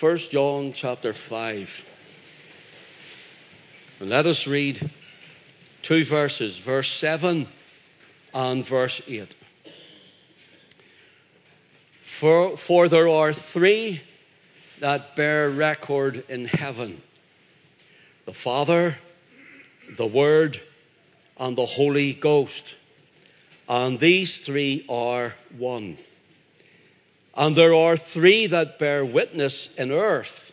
1 John chapter 5. And let us read two verses, verse 7 and verse 8. For, for there are three that bear record in heaven the Father, the Word, and the Holy Ghost. And these three are one. And there are three that bear witness in earth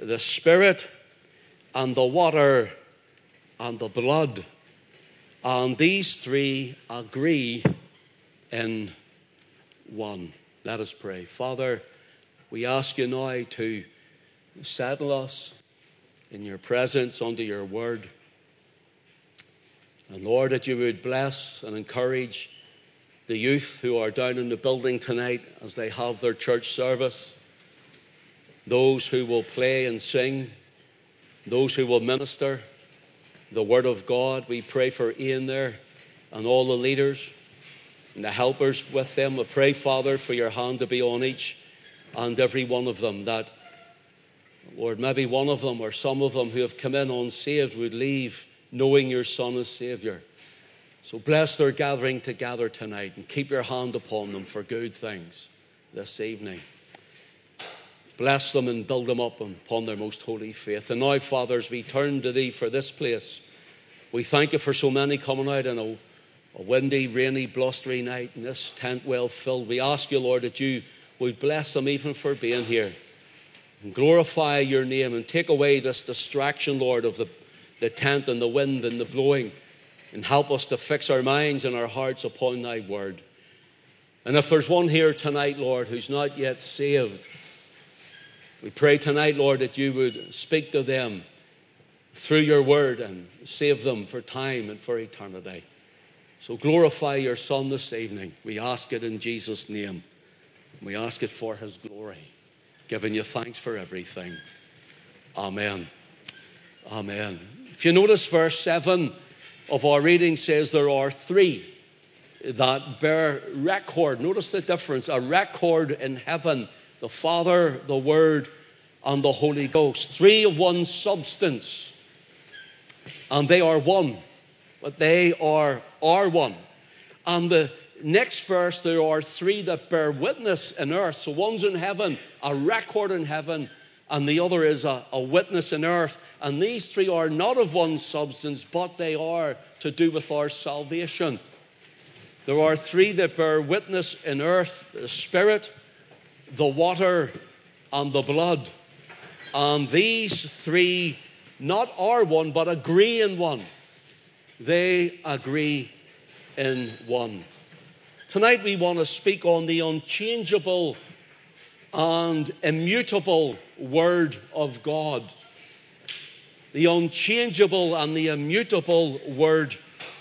the Spirit, and the water, and the blood. And these three agree in one. Let us pray. Father, we ask you now to settle us in your presence under your word. And Lord, that you would bless and encourage the youth who are down in the building tonight as they have their church service, those who will play and sing, those who will minister the Word of God. We pray for Ian there and all the leaders and the helpers with them. We pray, Father, for your hand to be on each and every one of them that, Lord, maybe one of them or some of them who have come in unsaved would leave knowing your Son as Savior. So bless their gathering together tonight and keep your hand upon them for good things this evening. Bless them and build them up upon their most holy faith. And now, Father, as we turn to Thee for this place, we thank You for so many coming out on a, a windy, rainy, blustery night and this tent well filled. We ask You, Lord, that You would bless them even for being here and glorify Your name and take away this distraction, Lord, of the, the tent and the wind and the blowing and help us to fix our minds and our hearts upon Thy word. And if there's one here tonight, Lord, who's not yet saved, we pray tonight, Lord, that you would speak to them through your word and save them for time and for eternity. So glorify your Son this evening. We ask it in Jesus' name. We ask it for his glory, giving you thanks for everything. Amen. Amen. If you notice, verse 7 of our reading says there are three that bear record. Notice the difference a record in heaven the Father, the Word, and the Holy Ghost. Three of one substance. And they are one. But they are, are one. And the next verse, there are three that bear witness in earth. So one's in heaven, a record in heaven, and the other is a, a witness in earth. And these three are not of one substance, but they are to do with our salvation. There are three that bear witness in earth the Spirit, the water, and the blood. And these three not are one, but agree in one. They agree in one. Tonight we want to speak on the unchangeable and immutable Word of God. The unchangeable and the immutable Word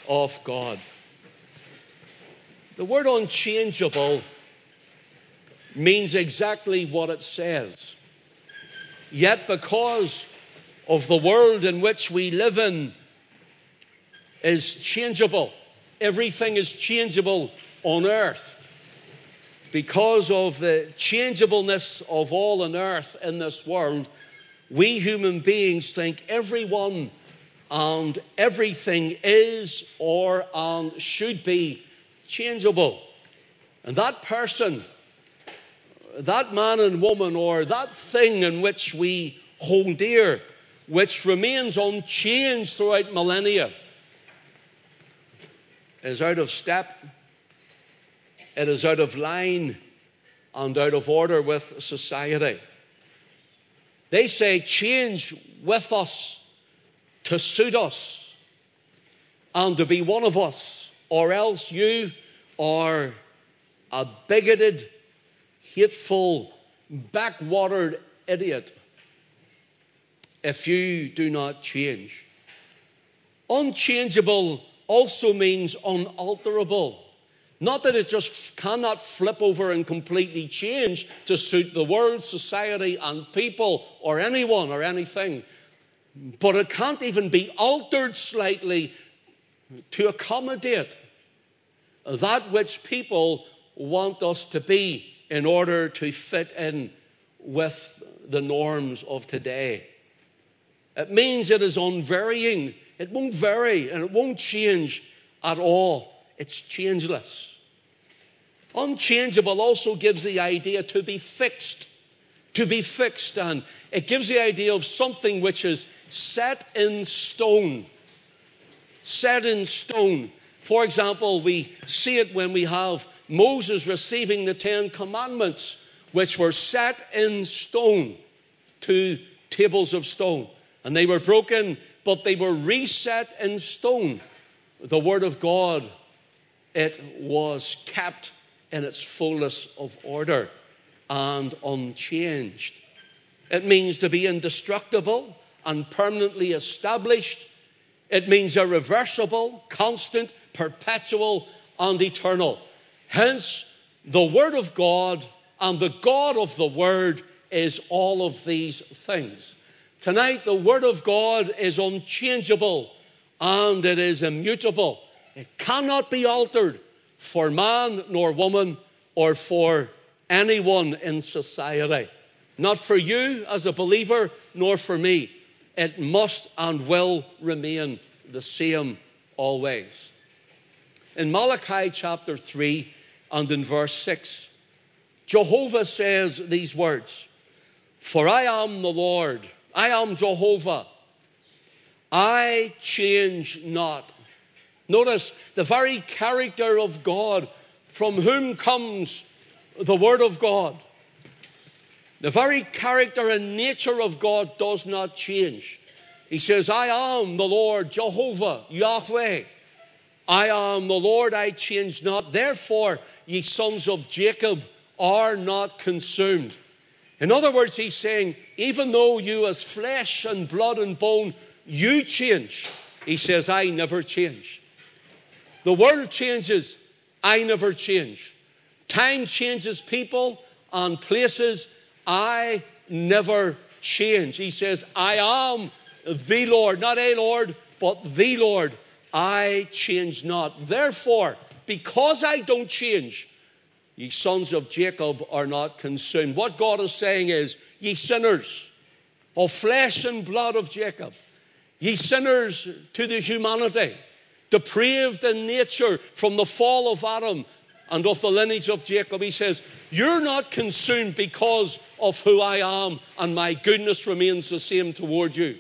of God. The word unchangeable means exactly what it says. Yet, because of the world in which we live in is changeable, everything is changeable on earth. Because of the changeableness of all on earth in this world, we human beings think everyone and everything is or and should be changeable. And that person that man and woman or that thing in which we hold dear, which remains unchanged throughout millennia, is out of step, it is out of line and out of order with society. They say change with us to suit us and to be one of us, or else you are a bigoted, hateful, backwatered idiot if you do not change. Unchangeable also means unalterable. Not that it just cannot flip over and completely change to suit the world, society, and people, or anyone or anything, but it can't even be altered slightly to accommodate that which people want us to be in order to fit in with the norms of today. It means it is unvarying. It won't vary and it won't change at all. It's changeless. Unchangeable also gives the idea to be fixed. To be fixed, and it gives the idea of something which is set in stone. Set in stone. For example, we see it when we have Moses receiving the Ten Commandments, which were set in stone, two tables of stone. And they were broken, but they were reset in stone. The Word of God, it was kept in its fullness of order and unchanged. It means to be indestructible and permanently established. It means irreversible, constant, perpetual, and eternal. Hence, the Word of God and the God of the Word is all of these things. Tonight, the Word of God is unchangeable and it is immutable. It cannot be altered for man nor woman or for anyone in society. Not for you as a believer, nor for me. It must and will remain the same always. In Malachi chapter 3 and in verse 6, Jehovah says these words For I am the Lord, I am Jehovah, I change not. Notice the very character of God from whom comes the Word of God. The very character and nature of God does not change. He says, I am the Lord, Jehovah, Yahweh. I am the Lord, I change not. Therefore, ye sons of Jacob are not consumed. In other words, he's saying, even though you as flesh and blood and bone, you change. He says, I never change. The world changes, I never change. Time changes people and places, I never change. He says, I am the Lord, not a Lord, but the Lord. I change not. Therefore, because I don't change, ye sons of Jacob are not consumed. What God is saying is, ye sinners of flesh and blood of Jacob, ye sinners to the humanity, depraved in nature from the fall of Adam and of the lineage of Jacob. He says, You're not consumed because of who I am, and my goodness remains the same toward you.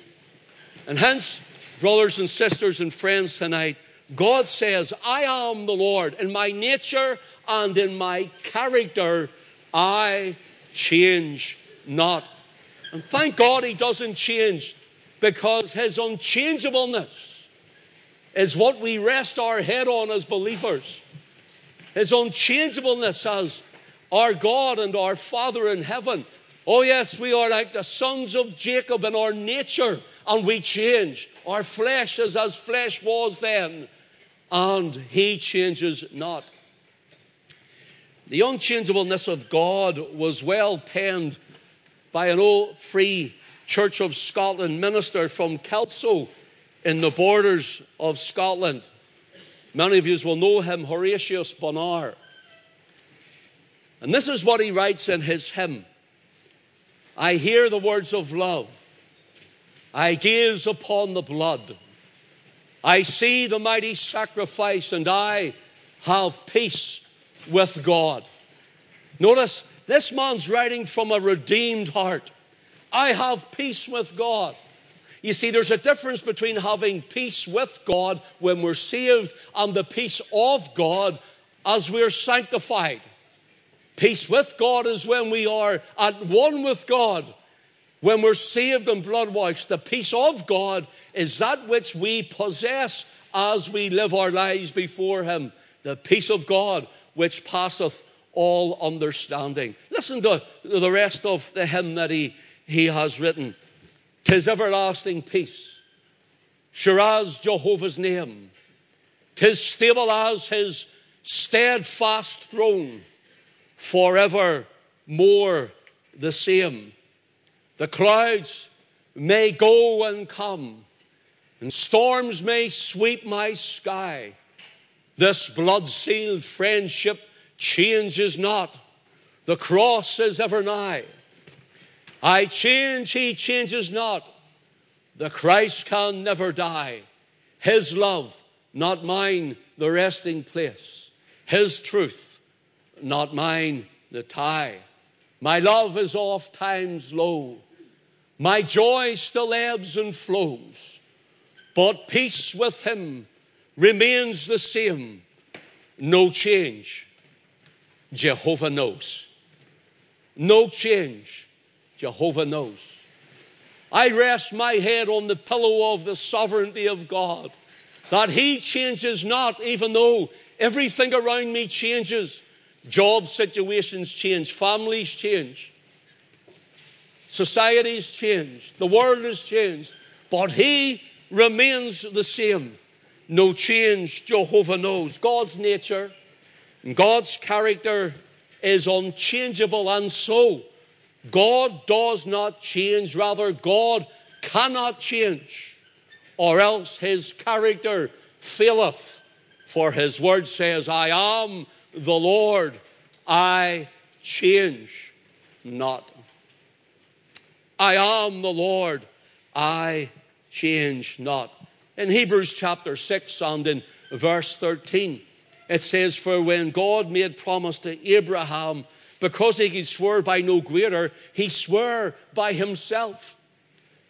And hence, brothers and sisters and friends tonight, God says, I am the Lord. In my nature and in my character, I change not. And thank God He doesn't change because His unchangeableness is what we rest our head on as believers. His unchangeableness as our God and our Father in heaven. Oh, yes, we are like the sons of Jacob in our nature, and we change. Our flesh is as flesh was then, and He changes not. The unchangeableness of God was well penned by an old free Church of Scotland minister from Kelso in the borders of Scotland. Many of you will know him, Horatius Bonar. And this is what he writes in his hymn I hear the words of love. I gaze upon the blood. I see the mighty sacrifice, and I have peace with God. Notice, this man's writing from a redeemed heart. I have peace with God. You see, there's a difference between having peace with God when we're saved and the peace of God as we're sanctified. Peace with God is when we are at one with God, when we're saved and blood washed. The peace of God is that which we possess as we live our lives before Him. The peace of God which passeth all understanding. Listen to the rest of the hymn that he, he has written. Tis everlasting peace, sure as Jehovah's name. Tis stable as his steadfast throne, forever more the same. The clouds may go and come, and storms may sweep my sky. This blood sealed friendship changes not. The cross is ever nigh. I change, he changes not. The Christ can never die. His love, not mine, the resting place. His truth, not mine, the tie. My love is oft times low. My joy still ebbs and flows. But peace with him remains the same. No change. Jehovah knows. No change. Jehovah knows. I rest my head on the pillow of the sovereignty of God, that He changes not, even though everything around me changes. Job situations change, families change, societies change, the world has changed, but He remains the same. No change, Jehovah knows. God's nature and God's character is unchangeable, and so God does not change, rather, God cannot change, or else his character faileth. For his word says, I am the Lord, I change not. I am the Lord, I change not. In Hebrews chapter 6 and in verse 13, it says, For when God made promise to Abraham, because he could swear by no greater, he swore by himself.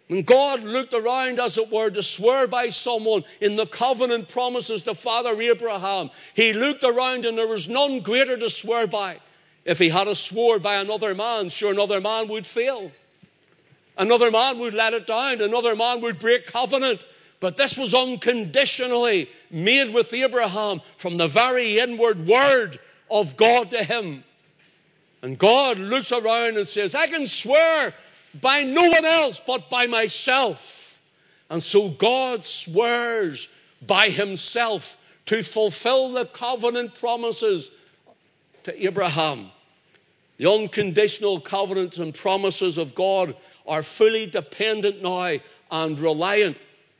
When God looked around, as it were, to swear by someone in the covenant promises to Father Abraham. He looked around and there was none greater to swear by. If he had a swore by another man, sure another man would fail. Another man would let it down. Another man would break covenant. But this was unconditionally made with Abraham from the very inward word of God to him. And God looks around and says, I can swear by no one else but by myself. And so God swears by himself to fulfill the covenant promises to Abraham. The unconditional covenants and promises of God are fully dependent now and reliant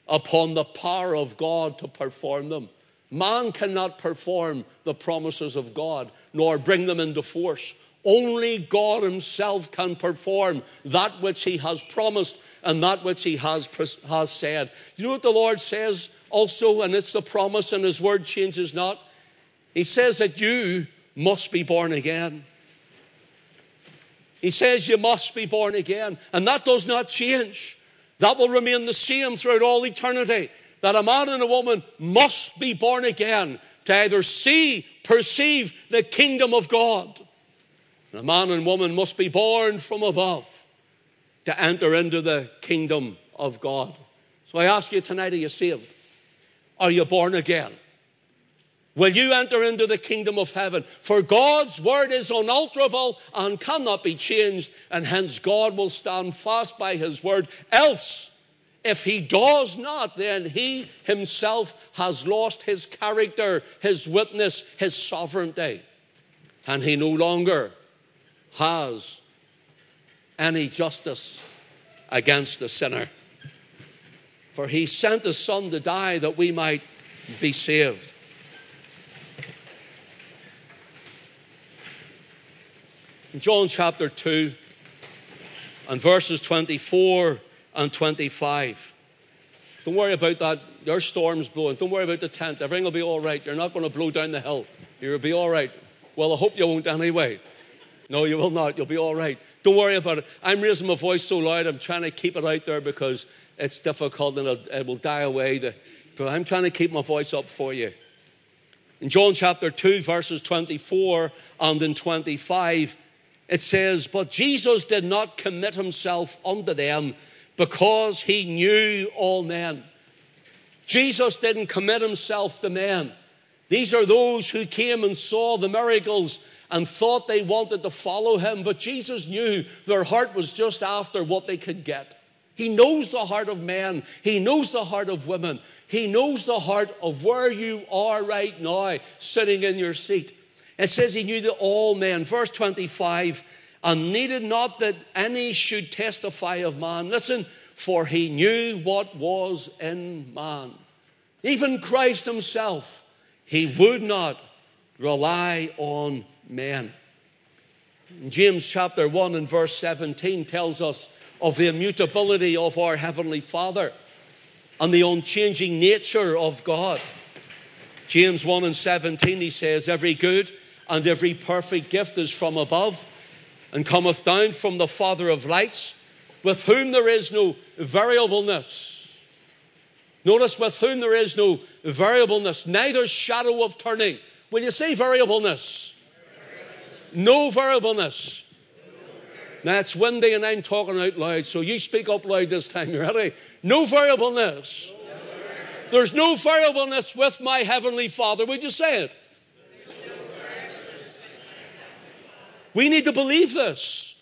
upon the power of God to perform them. Man cannot perform the promises of God nor bring them into force. Only God Himself can perform that which He has promised and that which He has, has said. You know what the Lord says also, and it's the promise, and His word changes not? He says that you must be born again. He says you must be born again, and that does not change. That will remain the same throughout all eternity. That a man and a woman must be born again to either see, perceive the kingdom of God. A man and woman must be born from above to enter into the kingdom of God. So I ask you tonight, are you saved? Are you born again? Will you enter into the kingdom of heaven? For God's word is unalterable and cannot be changed, and hence God will stand fast by his word. Else, if he does not, then he himself has lost his character, his witness, his sovereignty, and he no longer has any justice against the sinner. For he sent his son to die that we might be saved. In John chapter 2 and verses 24 and 25. Don't worry about that. There's storms blowing. Don't worry about the tent. Everything will be all right. You're not going to blow down the hill. You'll be all right. Well, I hope you won't anyway. No, you will not. You'll be all right. Don't worry about it. I'm raising my voice so loud, I'm trying to keep it out there because it's difficult and it will die away. But I'm trying to keep my voice up for you. In John chapter 2, verses 24 and in 25, it says, But Jesus did not commit himself unto them because he knew all men. Jesus didn't commit himself to men. These are those who came and saw the miracles and thought they wanted to follow him, but Jesus knew their heart was just after what they could get. He knows the heart of men, He knows the heart of women, He knows the heart of where you are right now, sitting in your seat. It says He knew that all men, verse 25, and needed not that any should testify of man. Listen, for He knew what was in man. Even Christ Himself, He would not rely on men. James chapter 1 and verse 17 tells us of the immutability of our Heavenly Father and the unchanging nature of God. James 1 and 17, he says, Every good and every perfect gift is from above and cometh down from the Father of lights, with whom there is no variableness. Notice, with whom there is no variableness, neither shadow of turning. When you say variableness? No variableness. Now it's windy and I'm talking out loud, so you speak up loud this time. You ready? No variableness. No variableness. There's no variableness with my heavenly Father. Would you say it? We need to believe this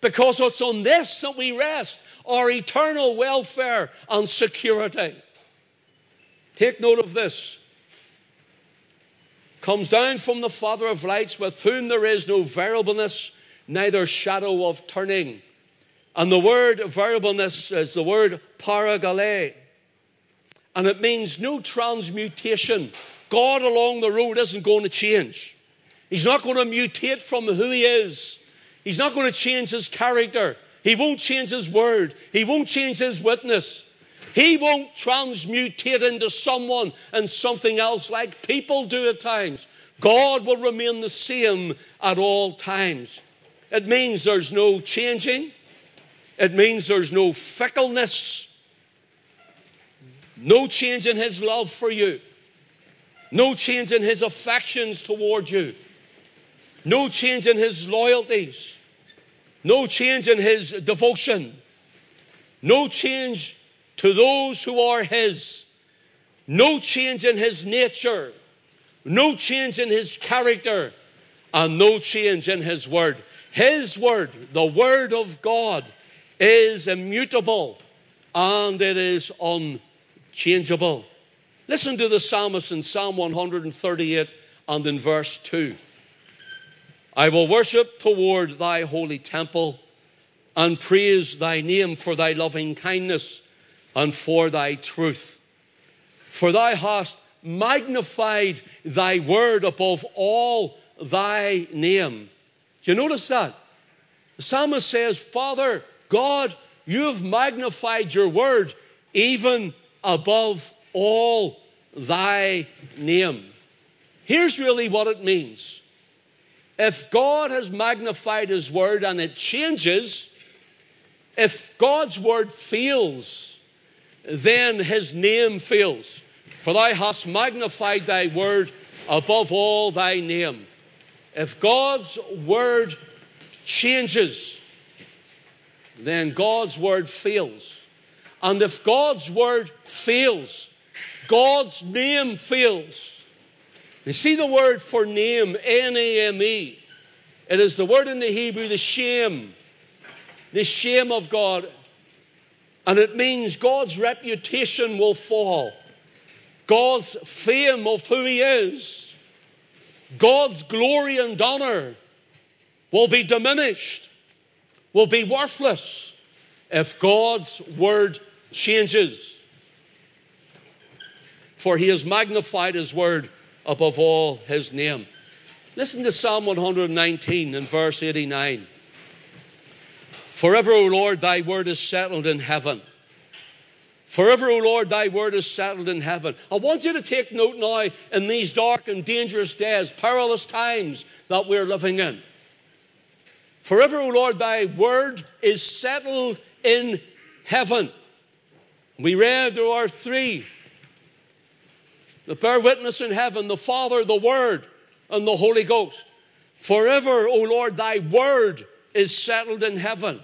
because it's on this that we rest our eternal welfare and security. Take note of this. Comes down from the Father of lights, with whom there is no variableness, neither shadow of turning. And the word variableness is the word parallage. And it means no transmutation. God along the road isn't going to change. He's not going to mutate from who he is. He's not going to change his character. He won't change his word. He won't change his witness. He won't transmutate into someone and something else like people do at times. God will remain the same at all times. It means there's no changing. It means there's no fickleness. No change in his love for you. No change in his affections toward you. No change in his loyalties. No change in his devotion. No change to those who are his. No change in his nature. No change in his character. And no change in his word. His word, the word of God, is immutable and it is unchangeable. Listen to the psalmist in Psalm 138 and in verse 2. I will worship toward thy holy temple and praise thy name for thy loving kindness and for thy truth. For thou hast magnified thy word above all thy name. Do you notice that? The psalmist says, Father, God, you've magnified your word even above all thy name. Here's really what it means if God has magnified His word and it changes, if God's word fails, then His name fails. For thou hast magnified thy word above all thy name. If God's word changes, then God's word fails. And if God's word fails, God's name fails. You see the word for name, N A M E. It is the word in the Hebrew, the shame. The shame of God. And it means God's reputation will fall. God's fame of who He is. God's glory and honor will be diminished, will be worthless if God's word changes. For He has magnified His word above all his name. Listen to Psalm 119 and verse 89. Forever, O Lord, thy word is settled in heaven. Forever, O Lord, thy word is settled in heaven. I want you to take note now in these dark and dangerous days, perilous times that we're living in. Forever, O Lord, thy word is settled in heaven. We read there are three the bear witness in heaven, the Father, the Word, and the Holy Ghost. Forever, O Lord, thy word is settled in heaven.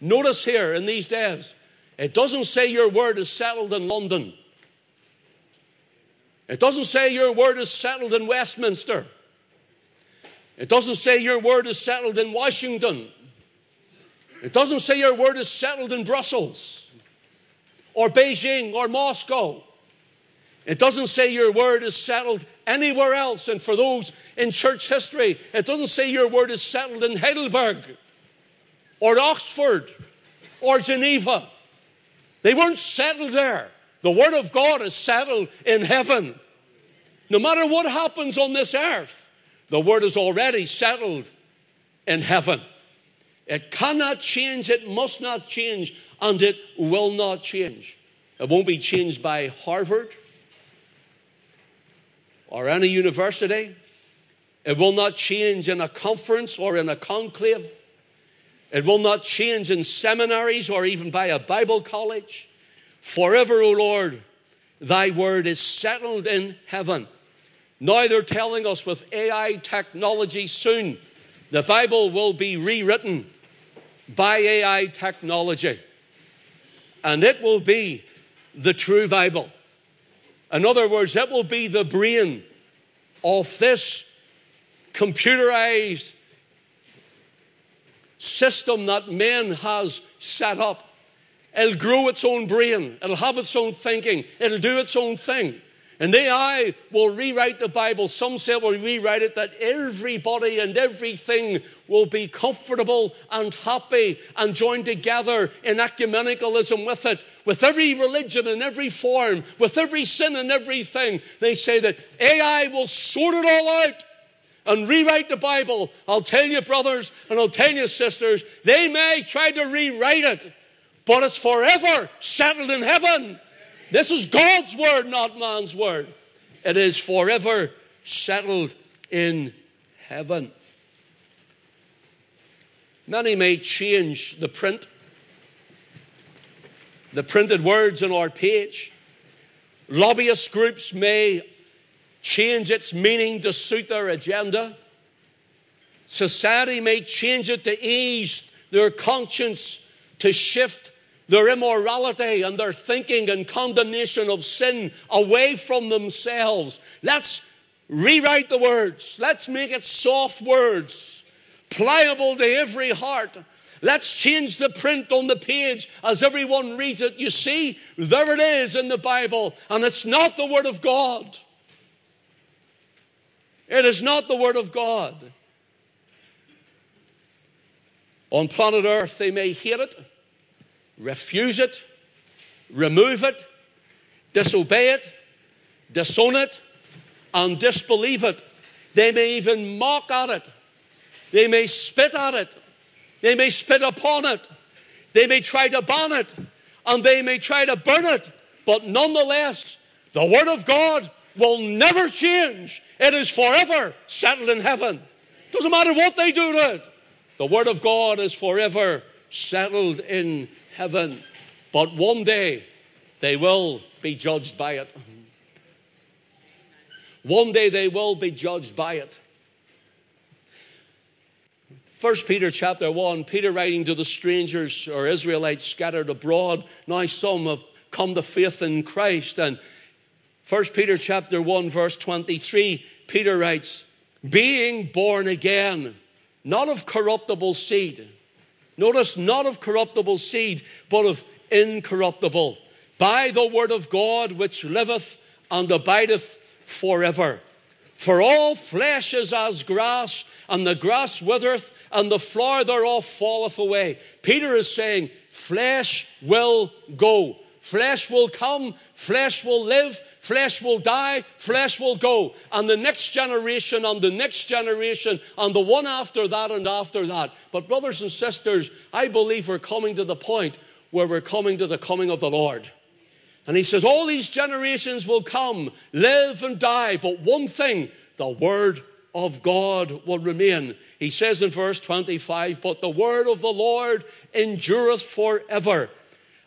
Notice here in these days, it doesn't say your word is settled in London. It doesn't say your word is settled in Westminster. It doesn't say your word is settled in Washington. It doesn't say your word is settled in Brussels or Beijing or Moscow. It doesn't say your word is settled anywhere else. And for those in church history, it doesn't say your word is settled in Heidelberg or Oxford or Geneva. They weren't settled there. The word of God is settled in heaven. No matter what happens on this earth, the word is already settled in heaven. It cannot change, it must not change, and it will not change. It won't be changed by Harvard or any university. It will not change in a conference or in a conclave. It will not change in seminaries or even by a Bible college. Forever, O Lord, thy word is settled in heaven. Now they're telling us with AI technology soon, the Bible will be rewritten by AI technology. And it will be the true Bible. In other words, it will be the brain of this computerized system that man has set up. It'll grow its own brain. It'll have its own thinking. It'll do its own thing. And AI will rewrite the Bible. Some say we'll rewrite it that everybody and everything will be comfortable and happy and joined together in ecumenicalism with it, with every religion and every form, with every sin and everything. They say that AI will sort it all out and rewrite the Bible. I'll tell you, brothers, and I'll tell you, sisters, they may try to rewrite it, but it's forever settled in heaven. This is God's word, not man's word. It is forever settled in heaven. Many may change the print, the printed words on our page. Lobbyist groups may change its meaning to suit their agenda. Society may change it to ease their conscience, to shift their immorality and their thinking and condemnation of sin away from themselves. Let's rewrite the words. Let's make it soft words, pliable to every heart. Let's change the print on the page as everyone reads it. You see, there it is in the Bible, and it's not the Word of God. It is not the Word of God. On planet Earth, they may hate it refuse it, remove it, disobey it, disown it, and disbelieve it. They may even mock at it. They may spit at it. They may spit upon it. They may try to ban it. And they may try to burn it. But nonetheless, the Word of God will never change. It is forever settled in heaven. Doesn't matter what they do to it. The Word of God is forever settled in heaven. But one day they will be judged by it. One day they will be judged by it. First Peter chapter 1, Peter writing to the strangers or Israelites scattered abroad. Now some have come to faith in Christ. And First Peter chapter 1, verse 23, Peter writes, being born again, not of corruptible seed Notice, not of corruptible seed, but of incorruptible, by the word of God which liveth and abideth forever. For all flesh is as grass, and the grass withereth, and the flower thereof falleth away. Peter is saying, flesh will go. Flesh will come, flesh will live, Flesh will die, flesh will go. And the next generation, and the next generation, and the one after that, and after that. But, brothers and sisters, I believe we're coming to the point where we're coming to the coming of the Lord. And he says, All these generations will come, live and die, but one thing, the word of God will remain. He says in verse 25, But the word of the Lord endureth forever.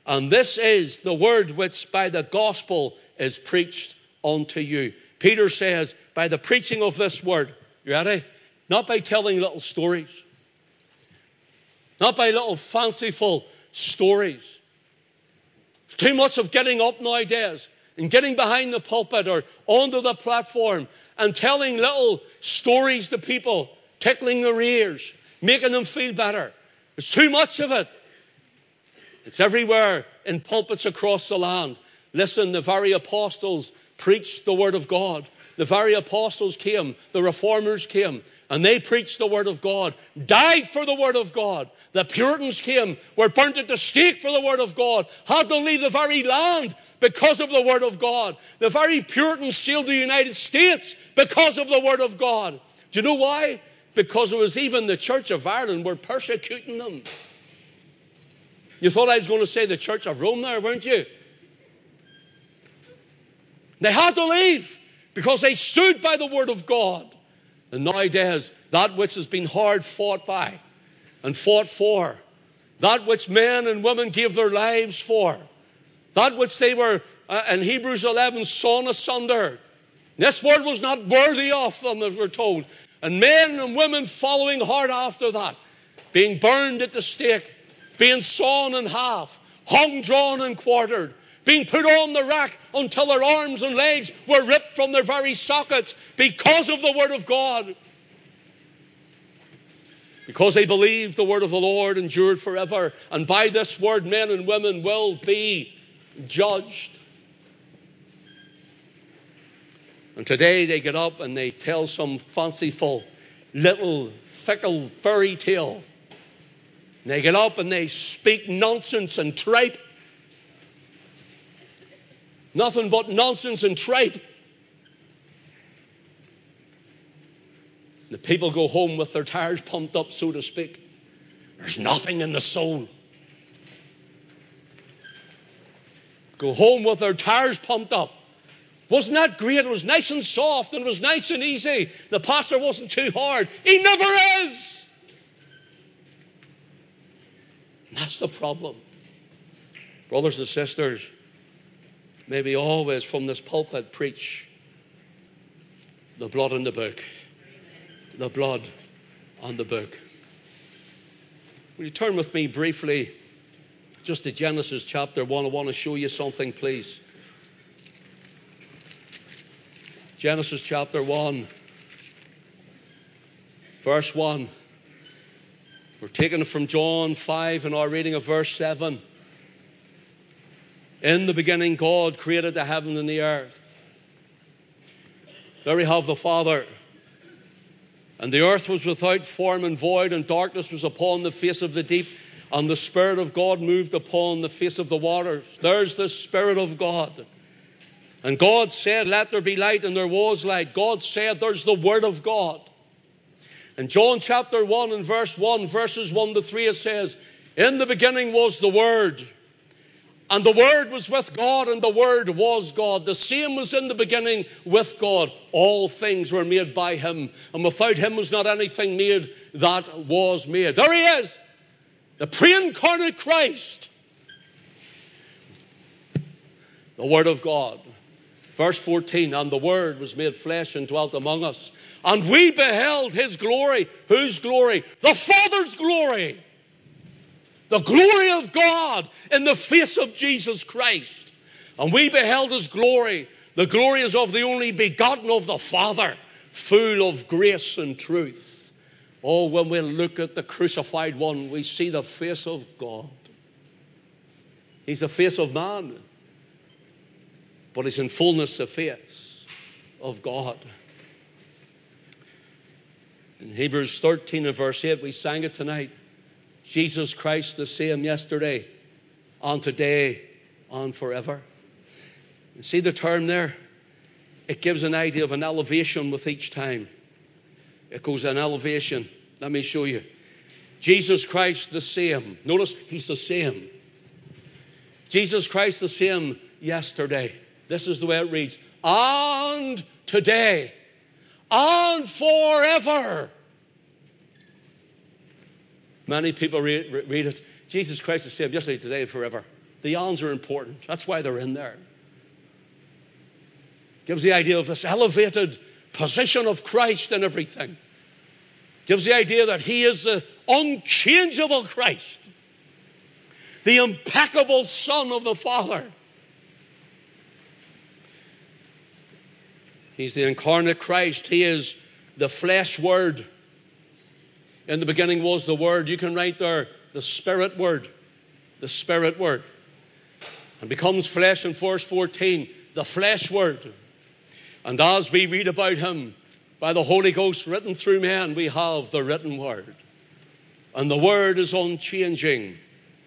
And this is the word which by the gospel is preached unto you. Peter says, by the preaching of this word, you ready? Not by telling little stories, not by little fanciful stories. Too much of getting up nowadays and getting behind the pulpit or onto the platform and telling little stories to people, tickling their ears, making them feel better. There's too much of it. It's everywhere in pulpits across the land. Listen, the very apostles preached the word of God. The very apostles came, the reformers came, and they preached the word of God, died for the word of God. The Puritans came, were burnt at the stake for the word of God, had to leave the very land because of the word of God. The very Puritans sailed to the United States because of the word of God. Do you know why? because it was even the Church of Ireland were persecuting them. You thought I was going to say the Church of Rome there, weren't you? They had to leave because they stood by the Word of God. And nowadays, that which has been hard fought by and fought for, that which men and women gave their lives for, that which they were, uh, in Hebrews 11, sawn asunder. This world was not worthy of them, as we're told. And men and women following hard after that, being burned at the stake, being sawn in half, hung, drawn, and quartered, being put on the rack until their arms and legs were ripped from their very sockets because of the Word of God. Because they believed the Word of the Lord endured forever. And by this Word, men and women will be judged. And today they get up and they tell some fanciful little fickle fairy tale. And they get up and they speak nonsense and tripe. Nothing but nonsense and tripe. The people go home with their tires pumped up, so to speak. There's nothing in the soul. Go home with their tires pumped up. Wasn't that great? It was nice and soft and it was nice and easy. The pastor wasn't too hard. He never is. And that's the problem. Brothers and sisters, maybe always from this pulpit preach the blood in the book. The blood on the book. Will you turn with me briefly just to Genesis chapter 1? I want to show you something, please. Genesis chapter 1, verse 1. We're taking it from John 5 in our reading of verse 7. In the beginning, God created the heaven and the earth. There we have the Father. And the earth was without form and void, and darkness was upon the face of the deep, and the Spirit of God moved upon the face of the waters. There's the Spirit of God. And God said, Let there be light, and there was light. God said, There's the Word of God. In John chapter 1 and verse 1, verses 1 to 3, it says, In the beginning was the Word, and the Word was with God, and the Word was God. The same was in the beginning with God. All things were made by Him, and without Him was not anything made that was made. There He is, the pre incarnate Christ, the Word of God. Verse 14, and the Word was made flesh and dwelt among us. And we beheld his glory. Whose glory? The Father's glory. The glory of God in the face of Jesus Christ. And we beheld his glory. The glory is of the only begotten of the Father, full of grace and truth. Oh, when we look at the crucified one, we see the face of God. He's the face of man but he's in fullness the face of God. In Hebrews 13 and verse 8, we sang it tonight. Jesus Christ the same yesterday, on today, on forever. You see the term there? It gives an idea of an elevation with each time. It goes an elevation. Let me show you. Jesus Christ the same. Notice he's the same. Jesus Christ the same yesterday. This is the way it reads and today and forever. Many people read, read it. Jesus Christ is same yesterday, today, and forever. The ands are important. That's why they're in there. Gives the idea of this elevated position of Christ in everything. Gives the idea that He is the unchangeable Christ, the impeccable Son of the Father. He's the incarnate Christ. He is the flesh word. In the beginning was the word. You can write there the spirit word. The spirit word. And becomes flesh in verse 14. The flesh word. And as we read about him by the Holy Ghost written through men, we have the written word. And the word is unchanging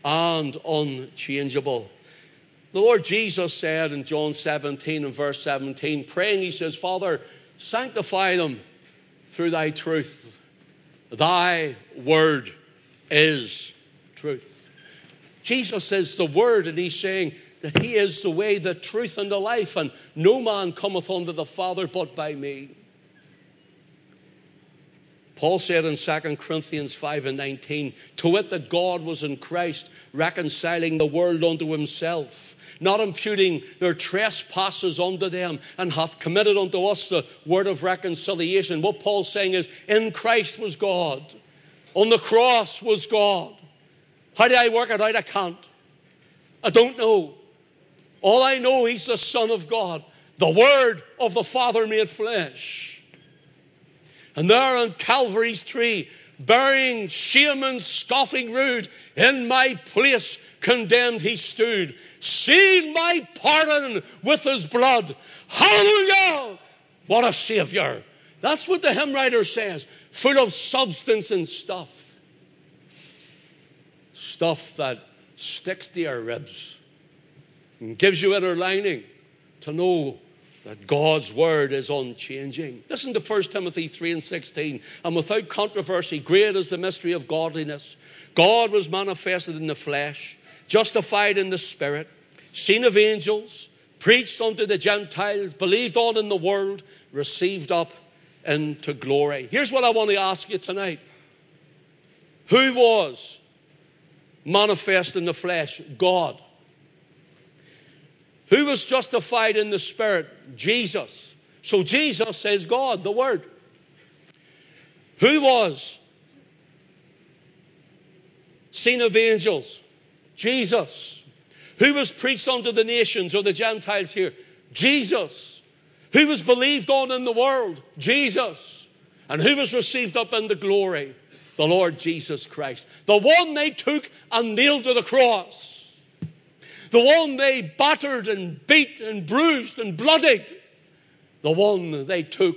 and unchangeable. The Lord Jesus said in John 17 and verse 17, praying, He says, Father, sanctify them through thy truth. Thy word is truth. Jesus is the word, and he's saying that he is the way, the truth, and the life, and no man cometh unto the Father but by me. Paul said in 2 Corinthians 5 and 19, To wit, that God was in Christ, reconciling the world unto himself, not imputing their trespasses unto them, and hath committed unto us the word of reconciliation. What Paul's saying is, In Christ was God, on the cross was God. How do I work it out? I can't. I don't know. All I know, He's the Son of God, the Word of the Father made flesh. And there on Calvary's tree, bearing shame and scoffing rude, in my place condemned he stood, sealed my pardon with his blood. Hallelujah! What a Savior! That's what the hymn writer says, full of substance and stuff. Stuff that sticks to your ribs and gives you inner lining to know that God's word is unchanging. Listen to 1 Timothy 3 and 16. And without controversy, great is the mystery of godliness. God was manifested in the flesh, justified in the spirit, seen of angels, preached unto the Gentiles, believed on in the world, received up into glory. Here's what I want to ask you tonight Who was manifest in the flesh? God. Who was justified in the Spirit? Jesus. So Jesus is God, the Word. Who was seen of angels? Jesus. Who was preached unto the nations or the Gentiles here? Jesus. Who was believed on in the world? Jesus. And who was received up into glory? The Lord Jesus Christ. The one they took and nailed to the cross the one they battered and beat and bruised and bloodied, the one they took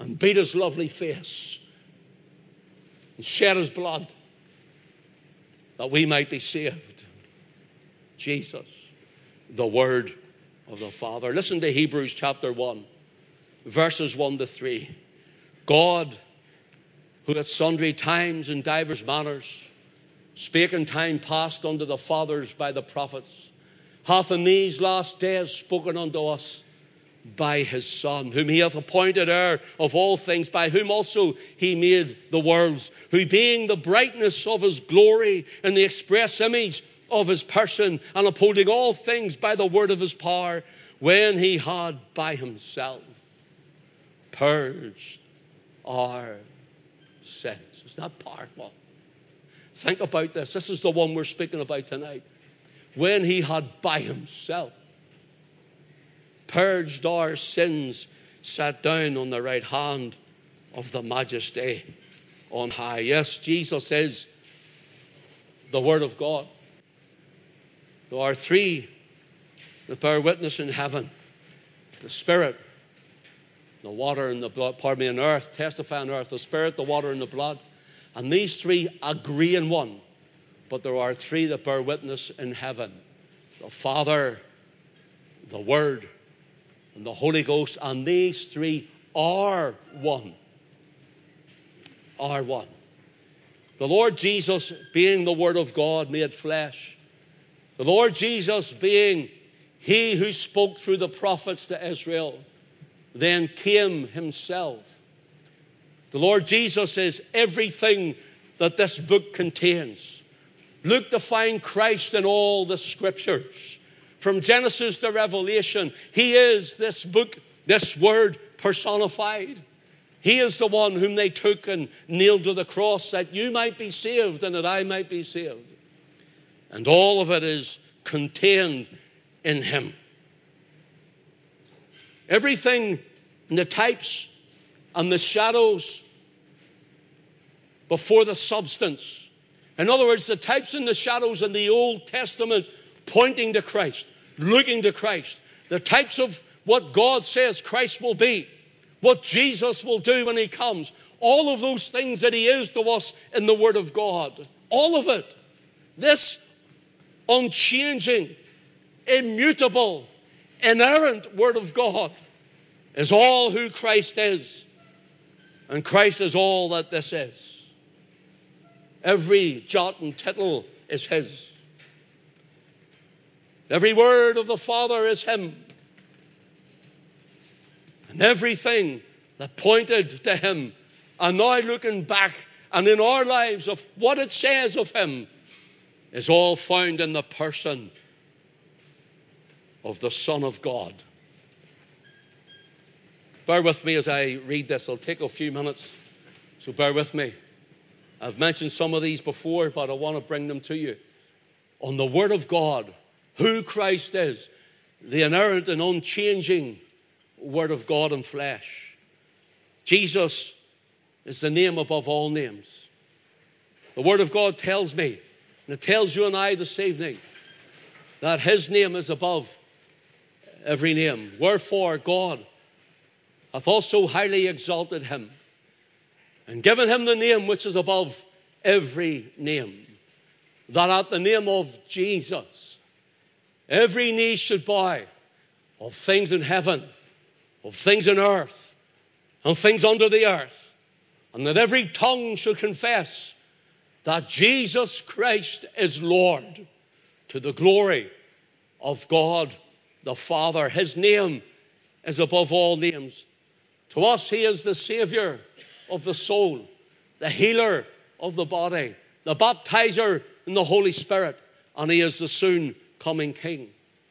and beat his lovely face and shed his blood that we might be saved. Jesus, the Word of the Father. Listen to Hebrews chapter 1, verses 1 to 3. God, who at sundry times and divers manners spake in time past unto the fathers by the prophets, hath in these last days spoken unto us by his Son, whom he hath appointed heir of all things, by whom also he made the worlds, who being the brightness of his glory and the express image of his person, and upholding all things by the word of his power, when he had by himself purged our sins. Is that powerful? Think about this. This is the one we're speaking about tonight. When he had by himself purged our sins, sat down on the right hand of the majesty on high. Yes, Jesus is the Word of God. There are three that bear witness in heaven the Spirit, the water, and the blood. Pardon me, on earth, testify on earth the Spirit, the water, and the blood. And these three agree in one. But there are three that bear witness in heaven the Father, the Word, and the Holy Ghost. And these three are one. Are one. The Lord Jesus being the Word of God made flesh. The Lord Jesus being He who spoke through the prophets to Israel, then came Himself the Lord Jesus is everything that this book contains. Look to find Christ in all the scriptures. From Genesis to Revelation, He is this book, this word personified. He is the one whom they took and nailed to the cross that you might be saved and that I might be saved. And all of it is contained in Him. Everything in the types and the shadows before the substance. In other words, the types and the shadows in the Old Testament pointing to Christ, looking to Christ. The types of what God says Christ will be, what Jesus will do when He comes. All of those things that He is to us in the Word of God. All of it. This unchanging, immutable, inerrant Word of God is all who Christ is. And Christ is all that this is. Every jot and tittle is His. Every word of the Father is Him. And everything that pointed to Him, and now looking back and in our lives of what it says of Him, is all found in the person of the Son of God. Bear with me as I read this. It'll take a few minutes, so bear with me. I've mentioned some of these before, but I want to bring them to you. On the Word of God, who Christ is, the inerrant and unchanging Word of God in flesh. Jesus is the name above all names. The Word of God tells me, and it tells you and I this evening, that His name is above every name. Wherefore, God hath also highly exalted Him and given him the name which is above every name, that at the name of Jesus every knee should bow of things in heaven, of things in earth, and things under the earth, and that every tongue should confess that Jesus Christ is Lord to the glory of God the Father. His name is above all names. To us, He is the Savior of the soul, the healer of the body, the baptizer in the Holy Spirit, and He is the soon coming King.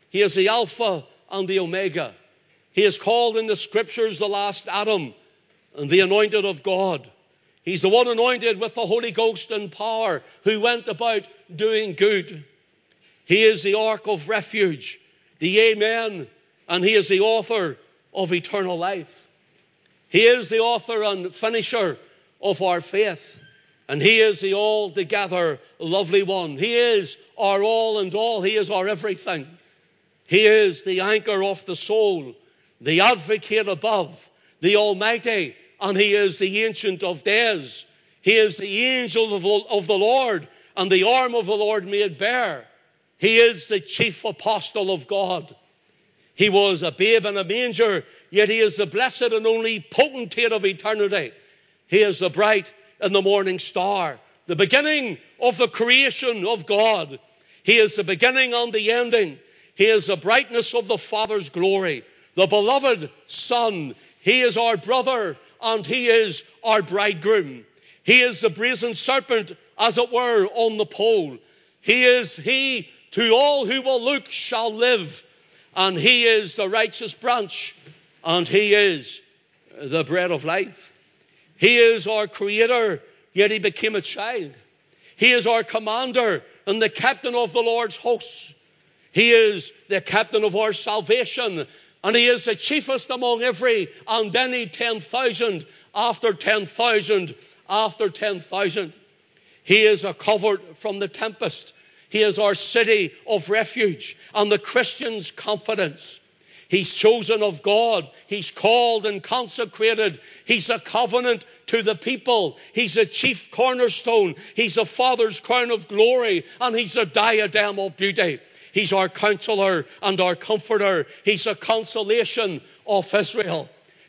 He is the Alpha and the Omega. He is called in the Scriptures the last Adam and the anointed of God. He's the one anointed with the Holy Ghost and power who went about doing good. He is the ark of refuge, the Amen, and He is the author of eternal life. He is the author and finisher of our faith. And He is the altogether lovely one. He is our all and all. He is our everything. He is the anchor of the soul, the advocate above, the Almighty, and He is the Ancient of Days. He is the angel of the Lord and the arm of the Lord made bare. He is the chief apostle of God. He was a babe in a manger Yet he is the blessed and only potentate of eternity. He is the bright and the morning star, the beginning of the creation of God. He is the beginning and the ending. He is the brightness of the Father's glory, the beloved Son. He is our brother and he is our bridegroom. He is the brazen serpent, as it were, on the pole. He is he to all who will look shall live. And he is the righteous branch and He is the bread of life. He is our creator, yet He became a child. He is our commander and the captain of the Lord's hosts. He is the captain of our salvation, and He is the chiefest among every and any 10,000 after 10,000 after 10,000. He is a covert from the tempest. He is our city of refuge and the Christian's confidence. He's chosen of God. He's called and consecrated. He's a covenant to the people. He's a chief cornerstone. He's a father's crown of glory and he's a diadem of beauty. He's our counselor and our comforter. He's a consolation of Israel.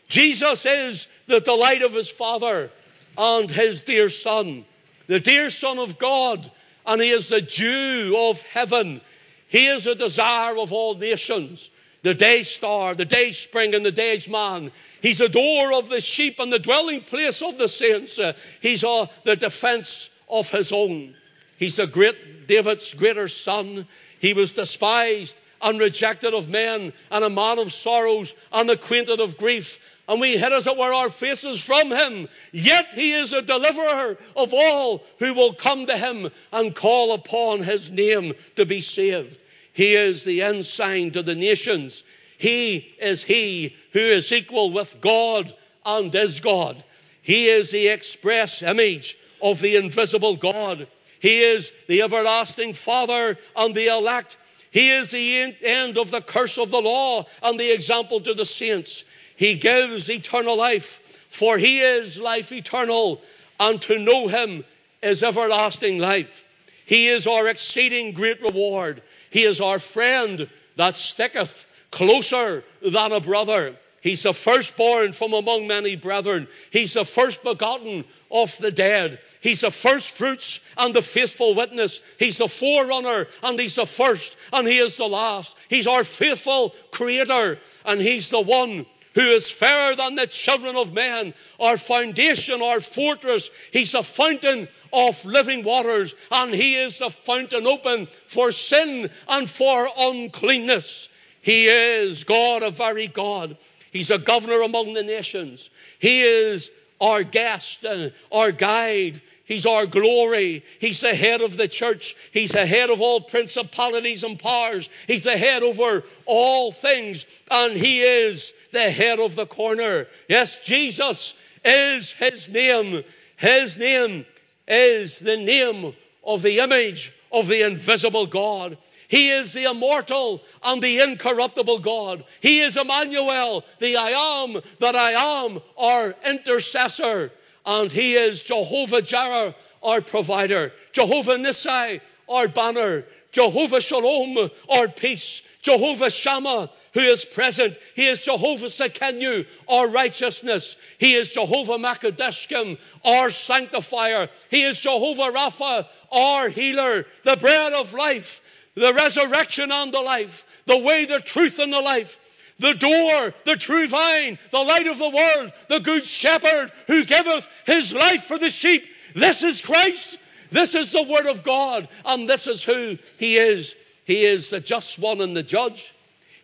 Jesus is the delight of his father and his dear son, the dear son of God, and he is the dew of heaven. He is a desire of all nations the day star, the day spring, and the day's man. He's the door of the sheep and the dwelling place of the saints. Uh, he's uh, the defense of his own. He's the great David's greater son. He was despised and rejected of men, and a man of sorrows and acquainted of grief. And we hid, as it were, our faces from him. Yet he is a deliverer of all who will come to him and call upon his name to be saved. He is the ensign to the nations. He is He who is equal with God and is God. He is the express image of the invisible God. He is the everlasting Father and the elect. He is the end of the curse of the law and the example to the saints. He gives eternal life, for He is life eternal, and to know Him is everlasting life. He is our exceeding great reward. He is our friend that sticketh closer than a brother. He's the firstborn from among many brethren. He's the first begotten of the dead. He's the first fruits and the faithful witness. He's the forerunner and he's the first and he is the last. He's our faithful creator and he's the one who is fairer than the children of men, our foundation, our fortress. He's a fountain of living waters, and He is a fountain open for sin and for uncleanness. He is God, a very God. He's a governor among the nations. He is our guest, and our guide. He's our glory. He's the head of the church. He's the head of all principalities and powers. He's the head over all things. And He is the head of the corner. Yes, Jesus is His name. His name is the name of the image of the invisible God. He is the immortal and the incorruptible God. He is Emmanuel, the I am that I am, our intercessor and He is Jehovah Jireh, our provider, Jehovah Nissi, our banner, Jehovah Shalom, our peace, Jehovah Shammah, who is present. He is Jehovah Tsidkenu, our righteousness. He is Jehovah Makadeshkim, our sanctifier. He is Jehovah Rapha, our healer, the bread of life, the resurrection and the life, the way, the truth, and the life the door, the true vine, the light of the world, the good shepherd who giveth his life for the sheep. This is Christ. This is the word of God. And this is who he is. He is the just one and the judge.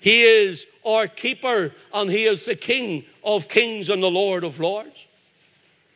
He is our keeper and he is the king of kings and the lord of lords.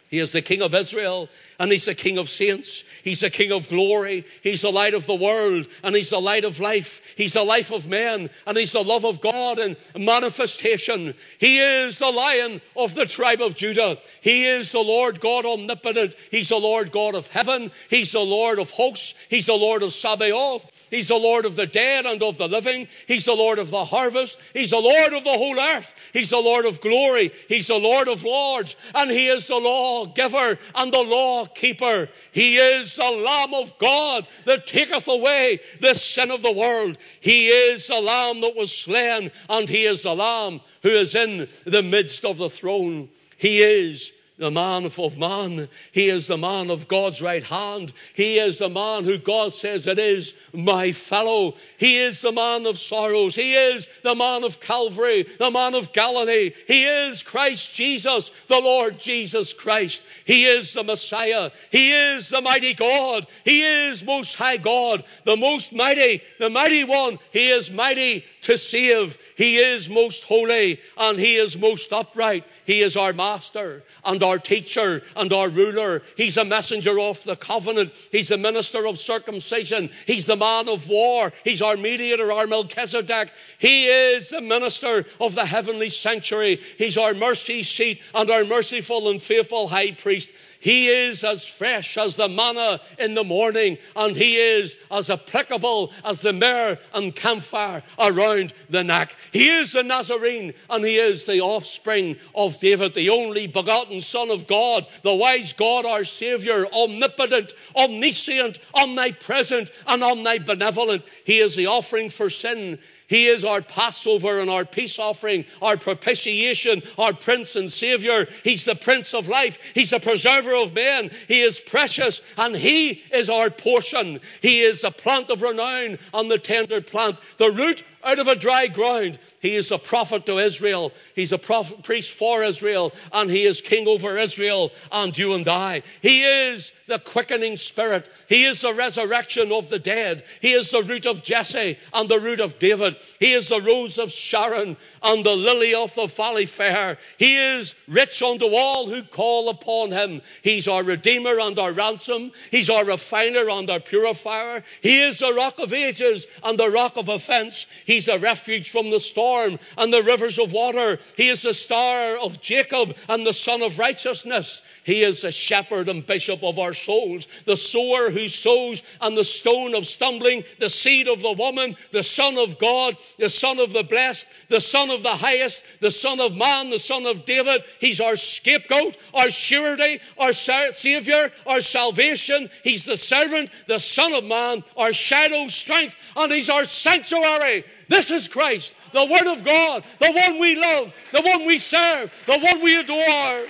He is the king of Israel and he's the King of saints. He's the King of glory. He's the light of the world, and he's the light of life. He's the life of men, and he's the love of God in manifestation. He is the lion of the tribe of Judah. He is the Lord God omnipotent. He's the Lord God of heaven. He's the Lord of hosts. He's the Lord of Sabaoth. He's the Lord of the dead and of the living. He's the Lord of the harvest. He's the Lord of the whole earth. He's the Lord of glory. He's the Lord of lords. And He is the lawgiver and the law keeper. He is the Lamb of God that taketh away the sin of the world. He is the Lamb that was slain, and He is the Lamb who is in the midst of the throne. He is the man of man. He is the man of God's right hand. He is the man who God says it is my fellow. He is the man of sorrows. He is the man of Calvary, the man of Galilee. He is Christ Jesus, the Lord Jesus Christ. He is the Messiah. He is the mighty God. He is most high God, the most mighty, the mighty one. He is mighty to save. He is most holy and he is most upright. He is our master and our teacher and our ruler. He's a messenger of the covenant. He's the minister of circumcision. He's the man of war. He's our mediator, our Melchizedek. He is the minister of the heavenly sanctuary. He's our mercy seat and our merciful and faithful high priest. He is as fresh as the manna in the morning, and he is as applicable as the myrrh and camphor around the neck. He is the Nazarene, and he is the offspring of David, the only begotten Son of God, the wise God, our Savior, omnipotent, omniscient, omnipresent, and omnibenevolent. He is the offering for sin. He is our Passover and our peace offering, our propitiation, our Prince and Savior. He's the Prince of life. He's the preserver of men. He is precious and He is our portion. He is the plant of renown and the tender plant, the root out of a dry ground. He is a prophet to Israel. He's a prophet, priest for Israel, and he is king over Israel and you and I. He is the quickening spirit. He is the resurrection of the dead. He is the root of Jesse and the root of David. He is the rose of Sharon and the lily of the valley fair. He is rich unto all who call upon him. He's our redeemer and our ransom. He's our refiner and our purifier. He is the rock of ages and the rock of offense. He's a refuge from the storm and the rivers of water. He is the star of Jacob and the sun of righteousness. He is the shepherd and bishop of our souls, the sower who sows, and the stone of stumbling, the seed of the woman, the Son of God, the Son of the blessed, the Son of the highest, the Son of man, the Son of David. He's our scapegoat, our surety, our Savior, our salvation. He's the servant, the Son of man, our shadow, strength, and He's our sanctuary. This is Christ, the Word of God, the one we love, the one we serve, the one we adore.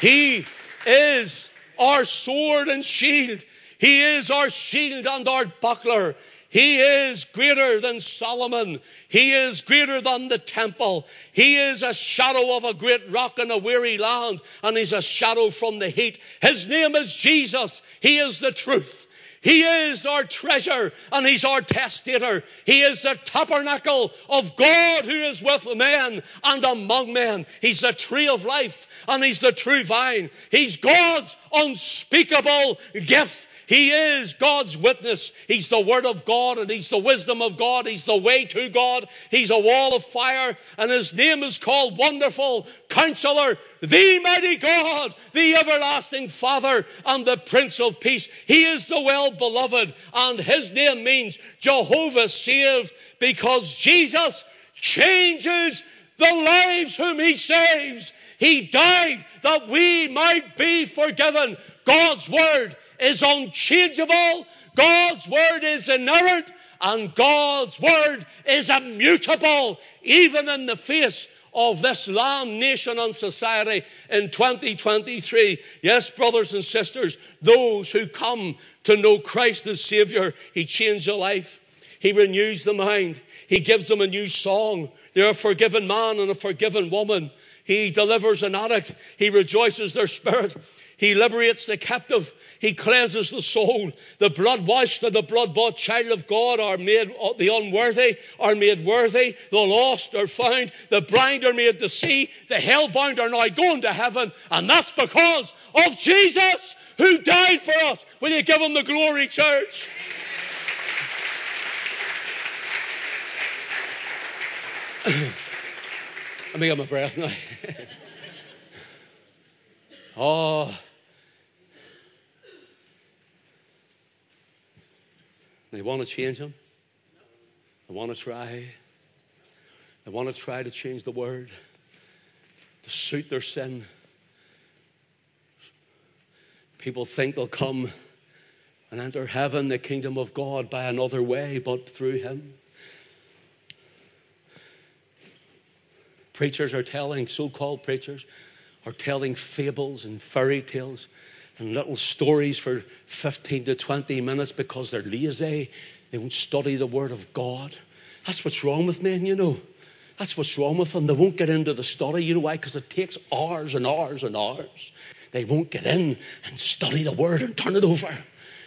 He is our sword and shield. He is our shield and our buckler. He is greater than Solomon. He is greater than the temple. He is a shadow of a great rock in a weary land, and he's a shadow from the heat. His name is Jesus. He is the truth. He is our treasure and He's our testator. He is the tabernacle of God who is with men and among men. He's the tree of life and He's the true vine. He's God's unspeakable gift. He is God's witness. He's the Word of God and He's the wisdom of God. He's the way to God. He's a wall of fire and His name is called Wonderful Counselor, the Mighty God, the Everlasting Father and the Prince of Peace. He is the well beloved and His name means Jehovah saved because Jesus changes the lives whom He saves. He died that we might be forgiven. God's Word is unchangeable, God's word is inerrant, and God's word is immutable, even in the face of this land, nation, and society in 2023. Yes, brothers and sisters, those who come to know Christ as Savior, He changes a life. He renews the mind. He gives them a new song. They're a forgiven man and a forgiven woman. He delivers an addict. He rejoices their spirit. He liberates the captive. He cleanses the soul. The blood washed and the blood bought child of God are made, uh, the unworthy are made worthy. The lost are found. The blind are made to see. The hellbound are now going to heaven. And that's because of Jesus who died for us. Will you give him the glory, church? Let me get my breath now. oh. They want to change him. They want to try. They want to try to change the word to suit their sin. People think they'll come and enter heaven, the kingdom of God, by another way but through him. Preachers are telling, so called preachers, are telling fables and fairy tales and little stories for 15 to 20 minutes because they're lazy. They won't study the Word of God. That's what's wrong with men, you know. That's what's wrong with them. They won't get into the study. You know why? Because it takes hours and hours and hours. They won't get in and study the Word and turn it over.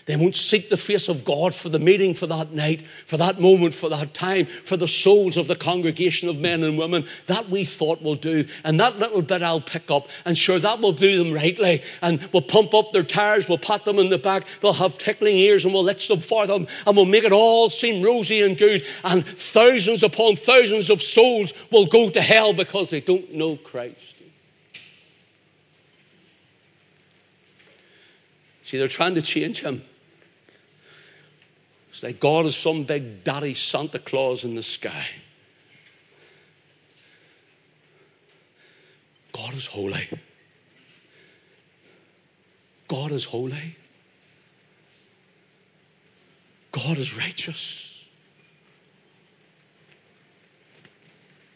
They won't seek the face of God for the meeting, for that night, for that moment, for that time, for the souls of the congregation of men and women. That we thought will do. And that little bit I'll pick up. And sure, that will do them rightly. And we'll pump up their tires, we'll pat them in the back, they'll have tickling ears, and we'll let them for them. And we'll make it all seem rosy and good. And thousands upon thousands of souls will go to hell because they don't know Christ. See, they're trying to change him. It's like God is some big daddy Santa Claus in the sky. God is holy. God is holy. God is righteous.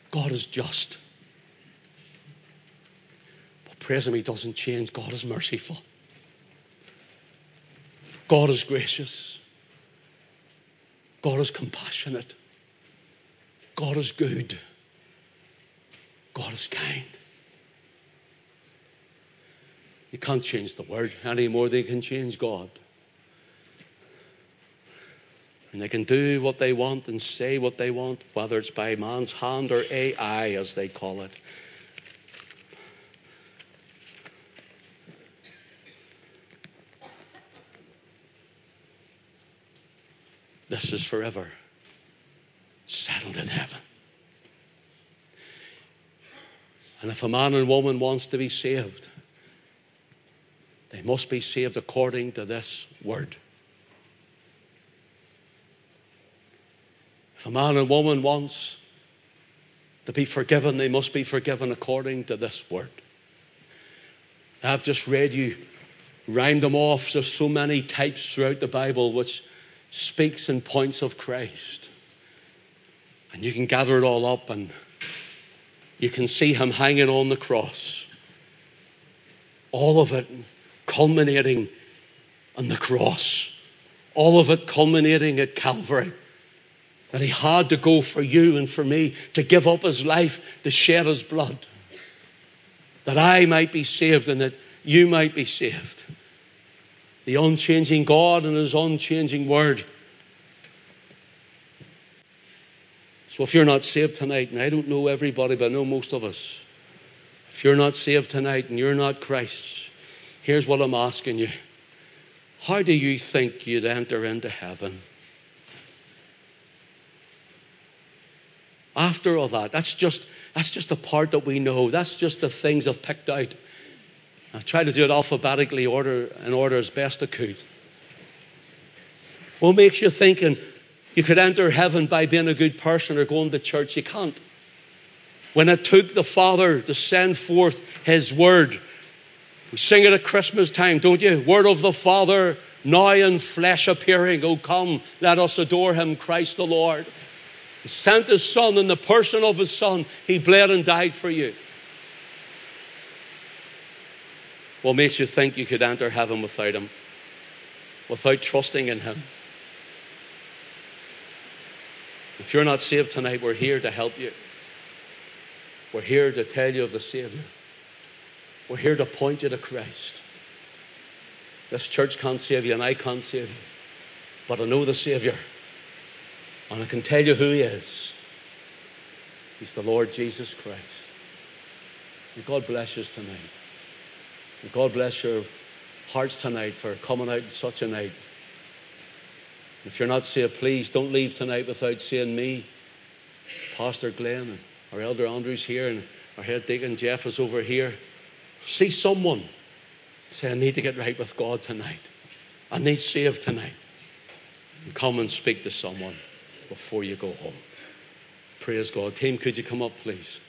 God is just. But praise Him, He doesn't change. God is merciful. God is gracious. God is compassionate. God is good. God is kind. You can't change the word any more than you can change God. And they can do what they want and say what they want, whether it's by man's hand or AI, as they call it. This is forever settled in heaven. And if a man and woman wants to be saved, they must be saved according to this word. If a man and woman wants to be forgiven, they must be forgiven according to this word. I've just read you, rhymed them off. There's so many types throughout the Bible which speaks in points of Christ. And you can gather it all up and you can see him hanging on the cross. All of it culminating on the cross. All of it culminating at Calvary. That he had to go for you and for me to give up his life, to shed his blood. That I might be saved and that you might be saved. The unchanging God and his unchanging word. So if you're not saved tonight, and I don't know everybody, but I know most of us, if you're not saved tonight and you're not Christ, here's what I'm asking you. How do you think you'd enter into heaven? After all that, that's just that's just the part that we know. That's just the things I've picked out. I've tried to do it alphabetically order in order as best I could. What makes you thinking you could enter heaven by being a good person or going to church? You can't. When it took the Father to send forth His Word, we sing it at Christmas time, don't you? Word of the Father, now in flesh appearing. Oh, come, let us adore Him, Christ the Lord. He sent His Son in the person of His Son. He bled and died for you. What makes you think you could enter heaven without Him? Without trusting in Him? If you're not saved tonight, we're here to help you. We're here to tell you of the Savior. We're here to point you to Christ. This church can't save you, and I can't save you. But I know the Savior. And I can tell you who He is. He's the Lord Jesus Christ. And God bless us tonight. God bless your hearts tonight for coming out such a night. If you're not saved, please don't leave tonight without seeing me, Pastor Glenn, and our Elder Andrews here, and our head deacon Jeff is over here. See someone. Say, I need to get right with God tonight. I need saved tonight. And come and speak to someone before you go home. Praise God. Team, could you come up, please?